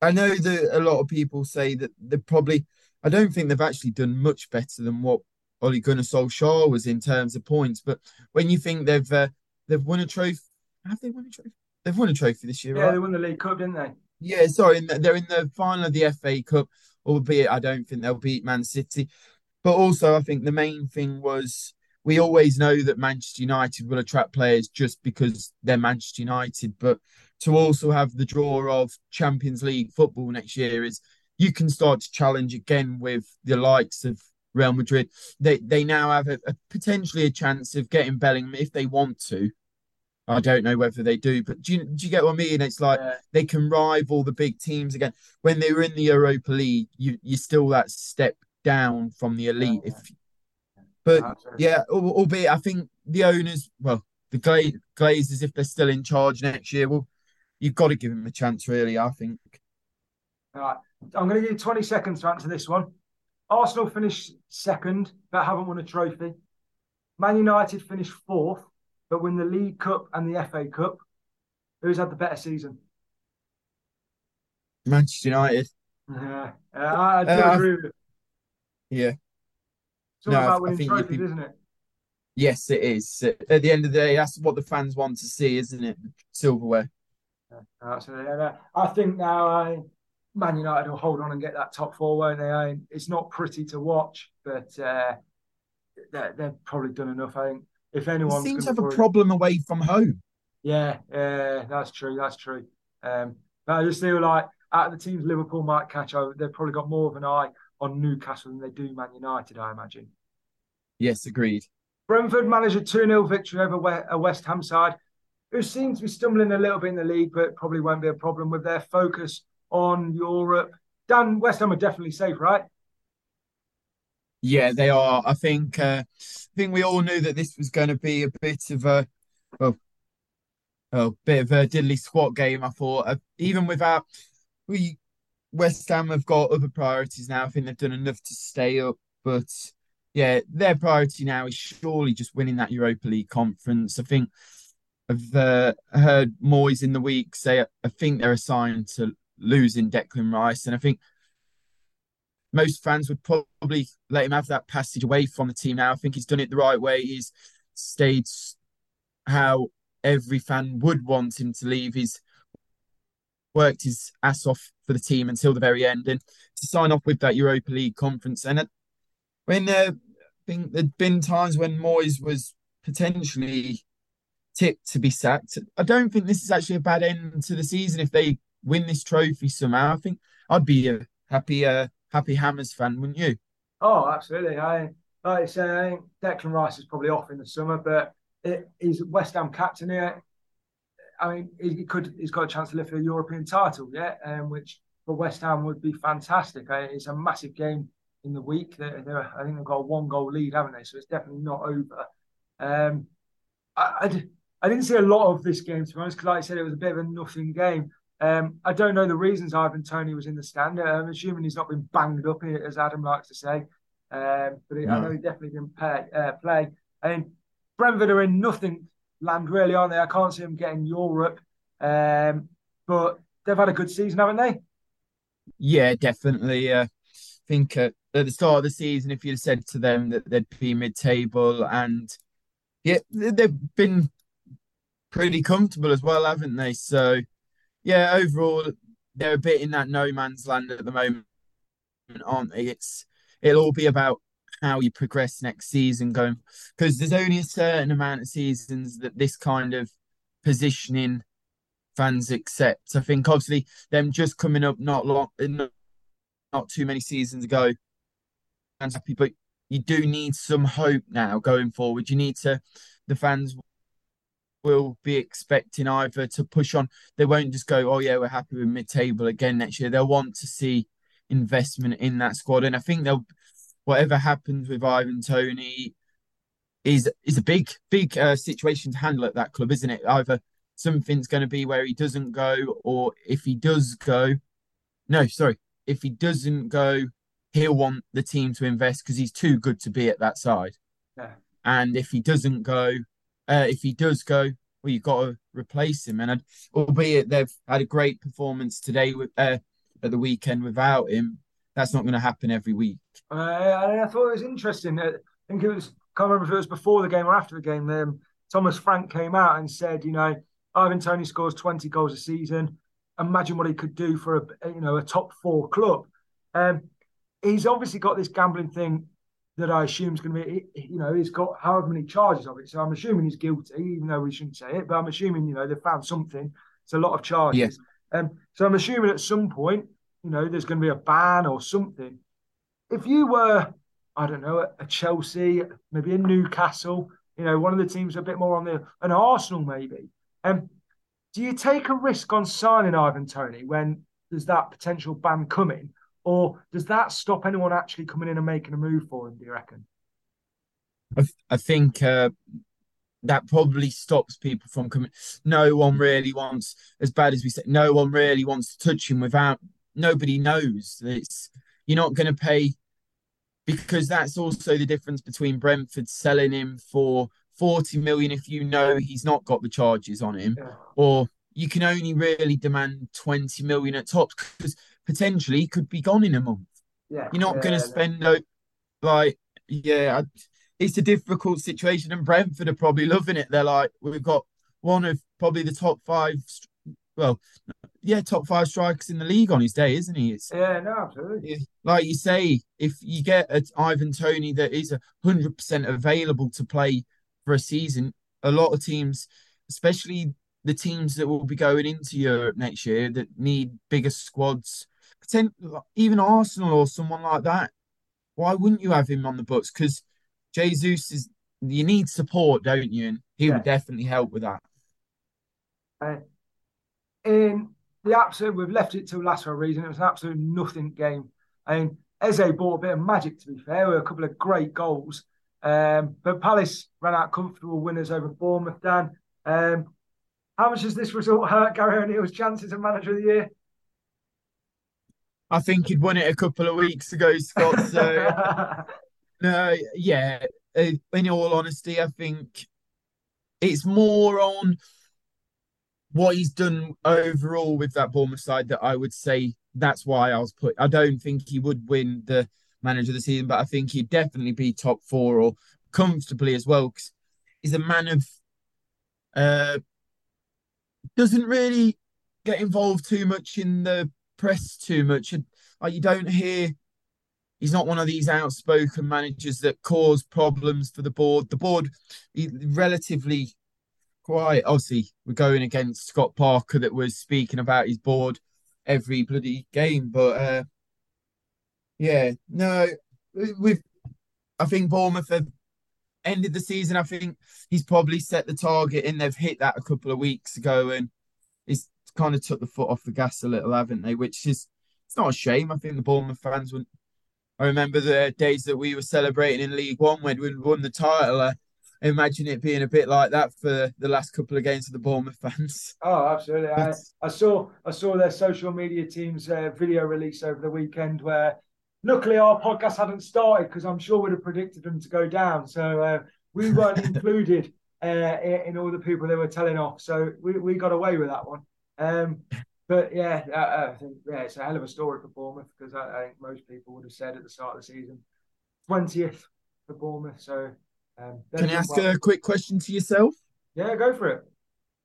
I know that a lot of people say that they probably. I don't think they've actually done much better than what Ole Gunnar Solskjaer was in terms of points. But when you think they've uh, they've won a trophy, have they won a trophy? They've won a trophy this year, Yeah, right? they won the League Cup, didn't they? Yeah, sorry, they're in the final of the FA Cup, albeit I don't think they'll beat Man City. But also, I think the main thing was we always know that Manchester United will attract players just because they're Manchester United. But to also have the draw of Champions League football next year is you can start to challenge again with the likes of Real Madrid. They they now have a, a potentially a chance of getting Bellingham if they want to. I don't know whether they do, but do you, do you get what I mean? It's like Yeah. they can rival the big teams again. When they were in the Europa League, you you're still that step down from the elite. If but it. yeah, albeit I think the owners, well, the Gla- Glazers, if they're still in charge next year, well, you've got to give them a chance, really. I think. All right. I'm going to give you 20 seconds to answer this one. Arsenal finished second, but haven't won a trophy. Man United finished fourth, but win the League Cup and the FA Cup. Who's had the better season? Manchester United. Yeah, uh, I, I do Uh, agree with it. Yeah. It's all no, I- about winning think trophies, be- isn't it? Yes, it is. At the end of the day, that's what the fans want to see, isn't it? Silverware. Absolutely. And, uh, I think now I, Man United will hold on and get that top four, won't they? I, it's not pretty to watch, but uh, they're, they've probably done enough. I think if anyone anyone's seem to have a problem away from home. Yeah, yeah, that's true. That's true. Um, but I just feel like out of the teams Liverpool might catch over, they've probably got more of an eye on Newcastle than they do Man United, I imagine. Yes, agreed. Brentford managed a 2 0 victory over a West Ham side who seem to be stumbling a little bit in the league, but probably won't be a problem with their focus on Europe. Dan, West Ham are definitely safe, right? Yeah, they are. I think. Uh, I think we all knew that this was going to be a bit of a, well, a bit of a diddly squat game. I thought, uh, even without we, West Ham have got other priorities now. I think they've done enough to stay up, but yeah, their priority now is surely just winning that Europa League conference. I think I've uh, heard Moyes in the week say I think they're assigned to losing Declan Rice, and I think most fans would probably let him have that passage away from the team now. I think he's done it the right way. He's stayed how every fan would want him to leave. He's worked his ass off for the team until the very end and to sign off with that Europa League conference. And uh, when uh, I think there'd been times when Moyes was potentially tipped to be sacked. I don't think this is actually a bad end to the season if they win this trophy somehow. I think I'd be a happy uh, happy Hammers fan, wouldn't you? Oh, absolutely. I like I say, I Declan Rice is probably off in the summer, but it, he's West Ham captain here. I mean, he, could he's got a chance to lift a European title, yeah, um, which for West Ham would be fantastic. Uh, it's a massive game in the week. They're, they're, I think they've got a one goal lead, haven't they? So it's definitely not over. Um, I, I, I didn't see a lot of this game to be honest, because like I said, it was a bit of a nothing game. Um, I don't know the reasons Ivan Toney was in the stand. I'm assuming he's not been banged up, here, as Adam likes to say. Um, but he, I know he definitely didn't pay, uh, play. And Brentford are in nothing land, really, aren't they? I can't see them getting Europe. Um, but they've had a good season, haven't they? Yeah, definitely. Uh, I think uh, at the start of the season, if you'd said to them that they'd be mid-table, and yeah, they've been pretty comfortable as well, haven't they? So yeah, overall, they're a bit in that no man's land at the moment, aren't they? It's it'll all be about how you progress next season going because there's only a certain amount of seasons that this kind of positioning fans accept. I think obviously them just coming up not long not, not too many seasons ago, fans happy, but you do need some hope now going forward. You need to the fans will be expecting either to push on. They won't just go, oh yeah, we're happy with mid-table again next year. They'll want to see investment in that squad, and I think they'll whatever happens with Ivan Toney is is a big big uh, situation to handle at that club, isn't it? Either something's going to be where he doesn't go, or if he does go, no, sorry, if he doesn't go, he'll want the team to invest because he's too good to be at that side. Yeah. And if he doesn't go, uh, if he does go, well, you've got to replace him. And I'd, albeit they've had a great performance today with uh, at the weekend without him. That's not going to happen every week. Uh, I thought it was interesting. I think it was, can't remember if it was before the game or after the game. Um, Thomas Frank came out and said, you know, Ivan Toney scores 20 goals a season. Imagine what he could do for a you know a top four club. Um, he's obviously got this gambling thing that I assume is going to be, you know, he's got however many charges of it. So I'm assuming he's guilty, even though we shouldn't say it. But I'm assuming, you know, they've found something. It's a lot of charges. Yes. Um, so I'm assuming at some point, you know, there's going to be a ban or something. If you were, I don't know, a Chelsea, maybe a Newcastle, you know, one of the teams a bit more on the, an Arsenal maybe. Um, do you take a risk on signing Ivan Toney when there's that potential ban coming? Or does that stop anyone actually coming in and making a move for him, do you reckon? I, th- I think uh, that probably stops people from coming. No one really wants, as bad as we say, no one really wants to touch him without nobody knows. It's you're not going to pay because that's also the difference between Brentford selling him for 40 million if you know he's not got the charges on him, yeah. or you can only really demand 20 million at tops because potentially could be gone in a month. Yeah, you're not yeah, going to spend no, like, yeah, I, it's a difficult situation, and Brentford are probably loving it. They're like, we've got one of probably the top five, well, yeah, top five strikers in the league on his day, isn't he? It's, yeah, no, absolutely. Like you say, if you get an Ivan Toney that is a hundred percent available to play for a season, a lot of teams, especially the teams that will be going into Europe next year that need bigger squads, even Arsenal or someone like that. Why wouldn't you have him on the books? Because Jesus is you need support, don't you? And he yeah. would definitely help with that. Uh, in the absolute, we've left it to last for a reason. It was an absolute nothing game. I mean, Eze brought a bit of magic, to be fair, with a couple of great goals. Um, but Palace ran out comfortable winners over Bournemouth. Dan, um, how much does this result hurt Gary O'Neill's chances of manager of the year? I think he'd won it a couple of weeks ago, Scott. So, *laughs* no, yeah. In all honesty, I think it's more on what he's done overall with that Bournemouth side that I would say that's why I was put. I don't think he would win the manager of the season, but I think he'd definitely be top four or comfortably as well because he's a man of uh doesn't really get involved too much in the press too much. And Like you don't hear he's not one of these outspoken managers that cause problems for the board. The board he, relatively quiet. obviously we're going against Scott Parker that was speaking about his board every bloody game, but uh yeah, no, with I think Bournemouth have ended the season. I think he's probably set the target and they've hit that a couple of weeks ago and he's kind of took the foot off the gas a little, haven't they? Which is it's not a shame. I think the Bournemouth fans would I remember the days that we were celebrating in League One when we won the title. Uh, imagine it being a bit like that for the last couple of games of the Bournemouth fans. *laughs* Oh, absolutely. I, I saw I saw their social media team's uh, video release over the weekend where luckily our podcast hadn't started because I'm sure we'd have predicted them to go down. So uh, we weren't *laughs* included uh, in all the people they were telling off. So we, we got away with that one. Um, but yeah, I, I, think yeah, it's a hell of a story for Bournemouth because I, I, think most people would have said at the start of the season, twentieth for Bournemouth. So um, can I ask well. a quick question to yourself? Yeah, go for it.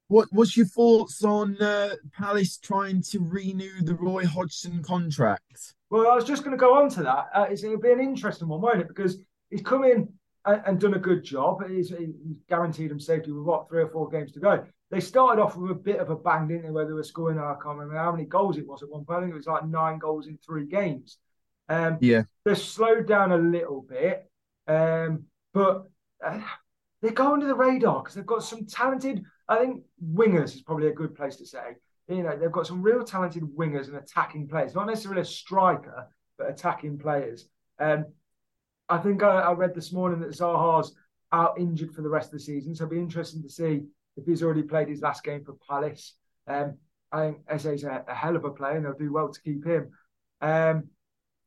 What What's your thoughts on uh, Palace trying to renew the Roy Hodgson contract? Well, I was just going to go on to that. Uh, it'll be an interesting one, won't it? Because he's come in and, and done a good job. He's, he's, guaranteed him safety with what three or four games to go. They started off with a bit of a bang, didn't they? Where they were scoring, I can't remember how many goals it was at one point. I think it was like nine goals in three games. Um, yeah, they've slowed down a little bit, um, but uh, they go under the radar because they've got some talented. I think wingers is probably a good place to say. You know, they've got some real talented wingers and attacking players, not necessarily a striker, but attacking players. Um, I think I, I, read this morning that Zaha's out injured for the rest of the season, so it'll be interesting to see if he's already played his last game for Palace. Um, I think Eze's a, a, hell of a player, and they'll do well to keep him. Um,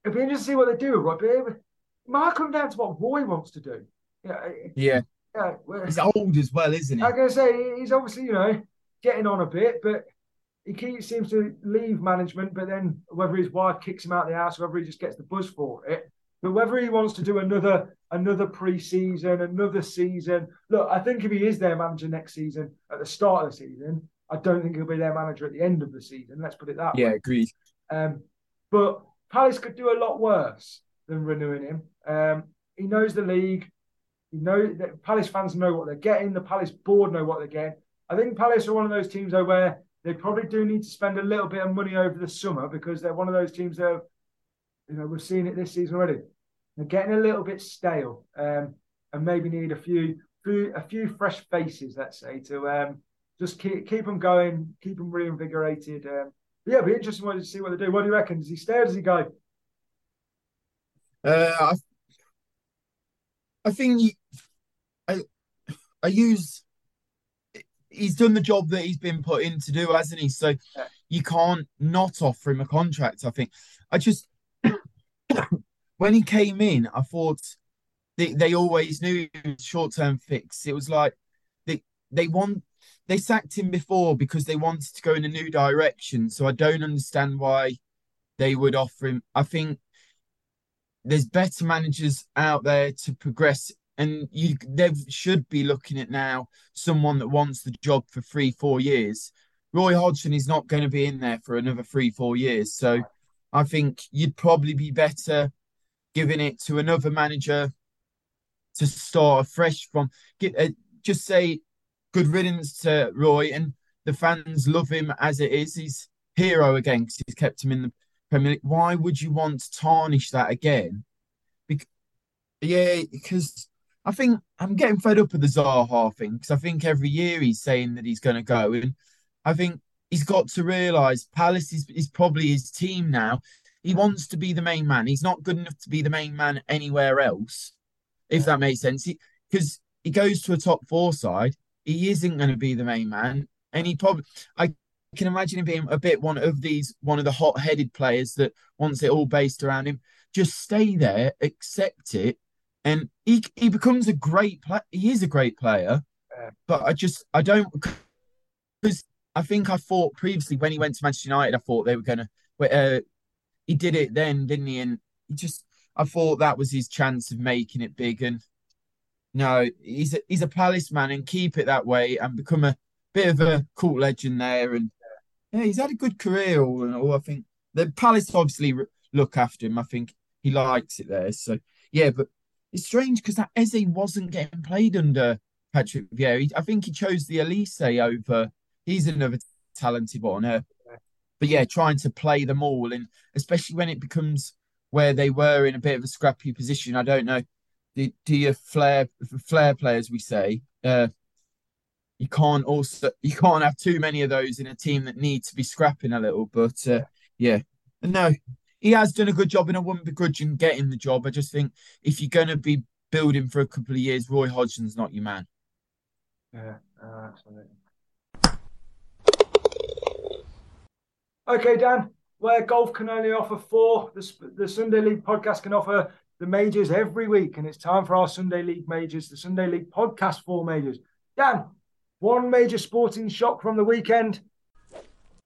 it'll be interesting to see what they do with Roy. It might come down to what Roy wants to do. You know, yeah. Yeah, he's old as well, isn't he? Like I can say, he's obviously, you know, getting on a bit, but he keeps, seems to leave management, but then whether his wife kicks him out of the house, or whether he just gets the buzz for it, but whether he wants to do another another pre-season, another season. Look, I think if he is their manager next season at the start of the season, I don't think he'll be their manager at the end of the season. Let's put it that yeah, way. Yeah, agreed. Um, but Palace could do a lot worse than renewing him. Um, he knows the league. He know that Palace fans know what they're getting. The Palace board know what they're getting. I think Palace are one of those teams though where they probably do need to spend a little bit of money over the summer because they're one of those teams that, you know, we've seen it this season already. They're getting a little bit stale, um, and maybe need a few, few, a few fresh faces, let's say, to um, just keep keep them going, keep them reinvigorated. Um, yeah, it'll be interesting to see what they do. What do you reckon? Does he stay or does he go? Uh, I, I think he, I, I use. He's done the job that he's been put in to do, hasn't he? So you can't not offer him a contract. I think. I just when he came in, I thought they, they always knew short term fix. It was like they they want they sacked him before because they wanted to go in a new direction. So I don't understand why they would offer him. I think there's better managers out there to progress, and you they should be looking at now someone that wants the job for three, four years. Roy Hodgson is not going to be in there for another three, four years. So I think you'd probably be better giving it to another manager to start afresh from. Get uh, just say good riddance to Roy, and the fans love him as it is. He's hero again because he's kept him in the Premier League. Why would you want to tarnish that again? Because, yeah, because I think I'm getting fed up with the Zaha thing because I think every year he's saying that he's going to go, and I think he's got to realise Palace is, is probably his team now. He wants to be the main man. He's not good enough to be the main man anywhere else, if that makes sense. Because he, he goes to a top four side, he isn't going to be the main man, and he probably I can imagine him being a bit one of these one of the hot-headed players that wants it all based around him. Just stay there, accept it, and he he becomes a great player. He is a great player, but I just I don't because I think I thought previously when he went to Manchester United, I thought they were going to. Uh, he did it then, didn't he? And he just I thought that was his chance of making it big, and no, he's a, he's a Palace man, and keep it that way, and become a bit of a cult legend there. And yeah, he's had a good career all in all. I think the Palace obviously look after him. I think he likes it there. So yeah, but it's strange because that Eze wasn't getting played under Patrick Vieira. I think he chose the Olise over. He's another talented one. Uh, but yeah, trying to play them all, and especially when it becomes where they were in a bit of a scrappy position. I don't know. Do, your flair flair players we say? Uh, you can't also you can't have too many of those in a team that need to be scrapping a little. But uh, yeah, no, he has done a good job, and I wouldn't begrudge him getting the job. I just think if you're going to be building for a couple of years, Roy Hodgson's not your man. Yeah, absolutely. Okay, Dan. Where golf can only offer four, the, the Sunday League podcast can offer the majors every week, and it's time for our Sunday League majors, the Sunday League podcast four majors. Dan, one major sporting shock from the weekend.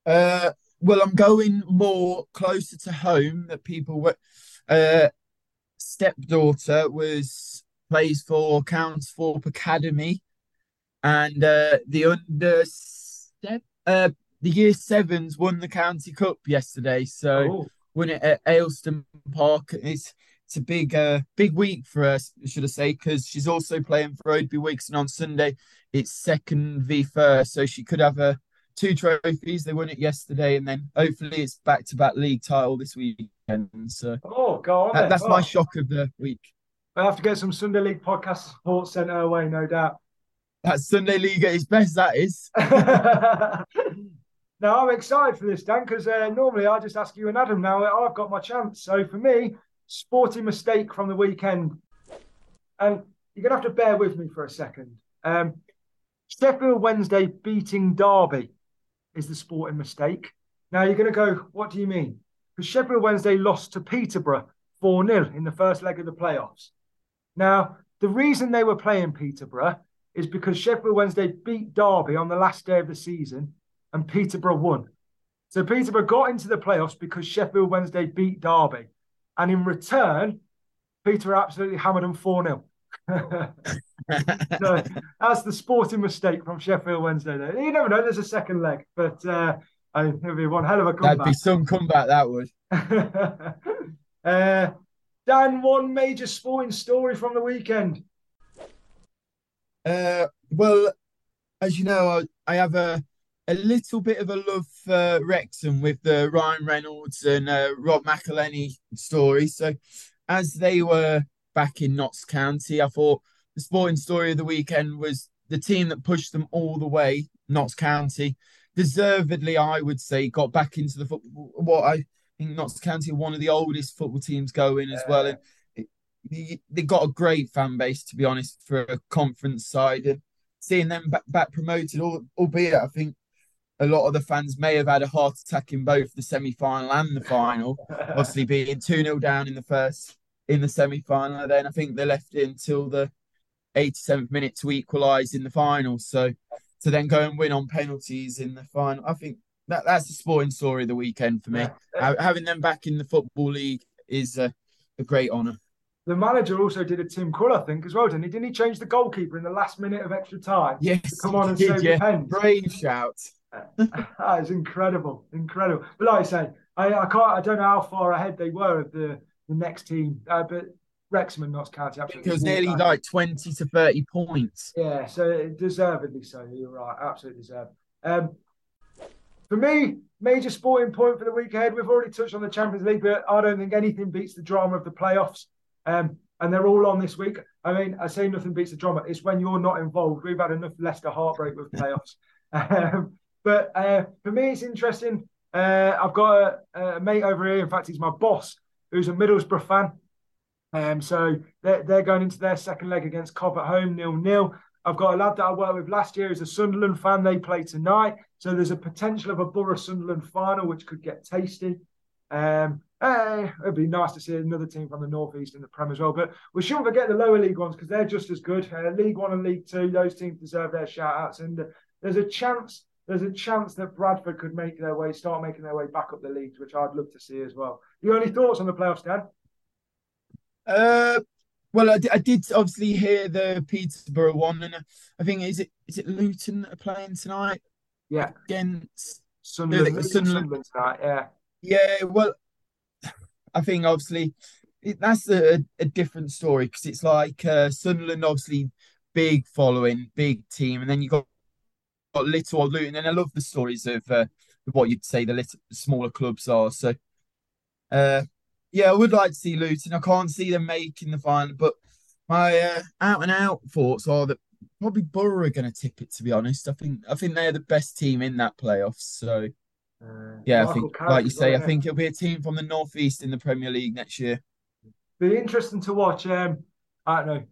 Uh, well, I'm going more closer to home that people were. Uh, stepdaughter was plays for Countesthorpe Academy, and uh, the under step uh the year sevens won the county cup yesterday. So Oh, won it at Aylestone Park. It's it's a big uh big week for us, should I say, because she's also playing for Oadby Weeks, and on Sunday it's second v first, so she could have a two trophies. They won it yesterday, and then hopefully it's back to back league title this weekend. So oh, go on. that- that's Oh, my shock of the week. We'll have to get some Sunday League podcast support sent our way, no doubt. That Sunday league at its best. That is. *laughs* now I'm excited for this, Dan, because uh, normally I just ask you and Adam. Now I've got my chance. So for me, sporting mistake from the weekend, and you're gonna have to bear with me for a second. Um, Sheffield Wednesday beating Derby is the sporting mistake. Now you're gonna go, what do you mean? Because Sheffield Wednesday lost to Peterborough 4 0 in the first leg of the playoffs. Now, the reason they were playing Peterborough is because Sheffield Wednesday beat Derby on the last day of the season and Peterborough won. So Peterborough got into the playoffs because Sheffield Wednesday beat Derby. And in return, Peterborough absolutely hammered them 4 0. *laughs* so that's the sporting mistake from Sheffield Wednesday. There. You never know, there's a second leg, but uh, I think it'll be one hell of a comeback. That'd be some comeback, that would. *laughs* uh, Dan, one major sporting story from the weekend. Uh, well, as you know, I, I have a a little bit of a love for Wrexham with the Ryan Reynolds and uh, Rob McElhenney story. So, as they were back in Notts County, I thought the sporting story of the weekend was the team that pushed them all the way, Notts County. Deservedly, I would say, got back into the football. What I think Notts County are one of the oldest football teams going as well. And it, they got a great fan base, to be honest, for a conference side. And seeing them back, back promoted, albeit I think a lot of the fans may have had a heart attack in both the semi final and the final. *laughs* Obviously, being 2 0 down in the first, in the semi final. Then I think they left it until the 87th minute to equalise in the final. So to then go and win on penalties in the final, I think that that's the sporting story of the weekend for me. Yeah. Having them back in the Football League is a, a great honour. The manager also did a Tim Krul, I think, as well, didn't he? Didn't he change the goalkeeper in the last minute of extra time? Yes. come on and did, save yeah. the pens. Brave shout. That is incredible, incredible. But like I say, I, I can't, I don't know how far ahead they were of the, the next team, uh, but Wrexham and Notts County absolutely. It was nearly like twenty to thirty points. Yeah, so deservedly so. You're right, absolutely deserved. Um, for me, major sporting point for the week ahead. We've already touched on the Champions League, but I don't think anything beats the drama of the playoffs. Um, and they're all on this week. I mean, I say nothing beats the drama. It's when you're not involved. We've had enough Leicester heartbreak with playoffs. *laughs* um, but uh, for me, it's interesting. Uh, I've got a, a, mate over here. In fact, he's my boss, who's a Middlesbrough fan. Um, so they're, they're going into their second leg against Cov at home, nil nil. I've got a lad that I worked with last year who's a Sunderland fan. They play tonight. So there's a potential of a Borough Sunderland final, which could get tasty. Um, hey, it'd be nice to see another team from the Northeast in the Prem as well. But we shouldn't forget the lower league ones because they're just as good. Uh, league One and League Two, those teams deserve their shout outs. And uh, there's a chance there's a chance that Bradford could make their way, start making their way back up the leagues, which I'd love to see as well. You any thoughts on the playoffs, Dan? Uh, well, I, I did obviously hear the Peterborough one, and I think is it is it Luton that are playing tonight? Yeah, against Sunderland, Sunderland. Sunderland tonight. Yeah, yeah. Well, I think obviously it, that's a, a different story because it's like uh, Sunderland, obviously big following, big team, and then you got little or Luton, and I love the stories of uh, what you'd say the little smaller clubs are. So, uh, yeah, I would like to see Luton. I can't see them making the final, but my uh, out and out thoughts are that probably Borough are going to tip it. To be honest, I think I think they're the best team in that playoffs. So, uh, yeah, Michael I think Carrick, like you say, I think it'll be a team from the northeast in the Premier League next year. Be interesting to watch. Um, I don't know.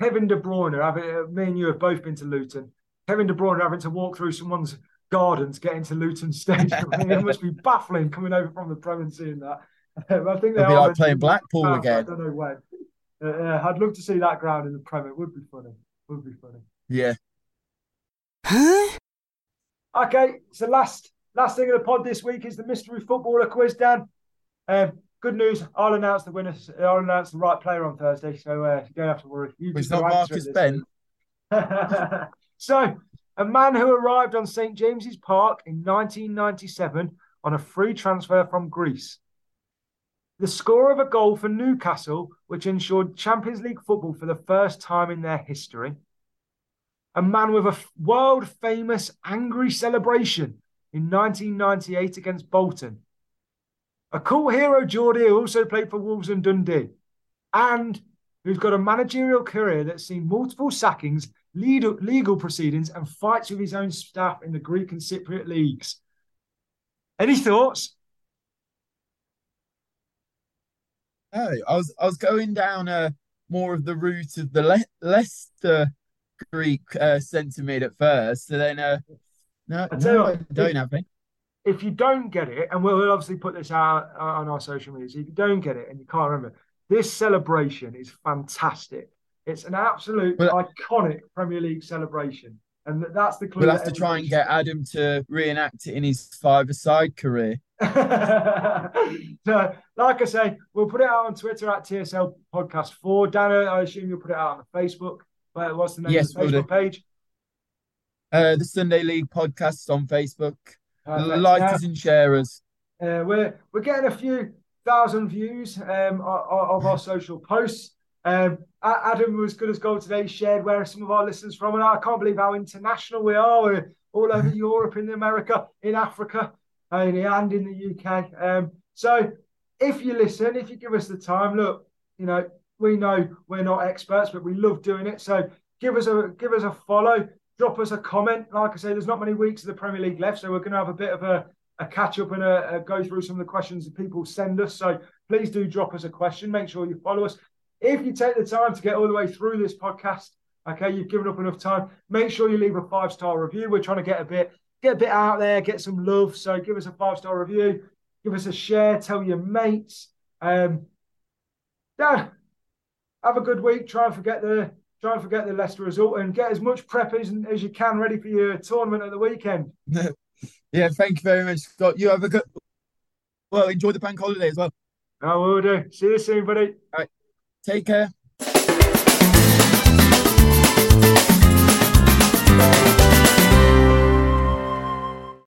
Kevin De Bruyne, I've, me and you have both been to Luton. Kevin De Bruyne having to walk through someone's garden to get into Luton Stadium. *laughs* it must be baffling coming over from the Prem and seeing that. Um, I think they'll be like playing Blackpool ground, again. I don't know when. Uh, I'd love to see that ground in the Prem. It would be funny. It would be funny. Yeah. Huh? Okay, so last last thing of the pod this week is the mystery footballer quiz, Dan. Um, good news. I'll announce the winner. I'll announce the right player on Thursday, so uh, you don't have to worry. You it's not Marcus Ben. *laughs* So, a man who arrived on St James's Park in 1997 on a free transfer from Greece. The score of a goal for Newcastle, which ensured Champions League football for the first time in their history. A man with a world famous angry celebration in 1998 against Bolton. A cool hero, Geordie, who also played for Wolves and Dundee. And who's got a managerial career that's seen multiple sackings legal, legal proceedings and fights with his own staff in the Greek and Cypriot leagues. Any thoughts? Oh, I was I was going down uh, more of the route of the Le- Leicester Greek uh, centre mid at first, so then uh, no, I, no, what, I don't if, have it. If you don't get it, and we'll, we'll obviously put this out on our social media, so if you don't get it and you can't remember, this celebration is fantastic. It's an absolute iconic Premier League celebration. and that's the clue. We'll have to try and get Adam to reenact it in his five-a-side career. *laughs* so, like I say, we'll put it out on Twitter at TSL Podcast 4. Dana, I assume you'll put it out on the Facebook. But what's the name Yes, of the we'll Facebook page? Uh, the Sunday League podcast on Facebook. Perfect. like us and share us. Uh, we're we're getting a few thousand views um, o- o- of our *laughs* social posts. Um, Adam was good as gold today. Shared where some of our listeners from, and I can't believe how international we are. We're all over *laughs* Europe, in America, in Africa, and in the UK. Um, so if you listen, if you give us the time, look, you know, we know we're not experts, but we love doing it. So give us a give us a follow, drop us a comment. Like I say, there's not many weeks of the Premier League left, so we're going to have a bit of a a catch up and a, a go through some of the questions that people send us. So please do drop us a question. Make sure you follow us. If you take the time to get all the way through this podcast, okay, you've given up enough time. Make sure you leave a five star review. We're trying to get a bit get a bit out there, get some love. So give us a five star review, give us a share, tell your mates. Um, Dan, have a good week. Try and forget the try and forget the Leicester result and get as much prep as, as you can ready for your tournament at the weekend. *laughs* Yeah, thank you very much, Scott. You have a good. Well, enjoy the bank holiday as well. I will do. See you soon, buddy. Take care.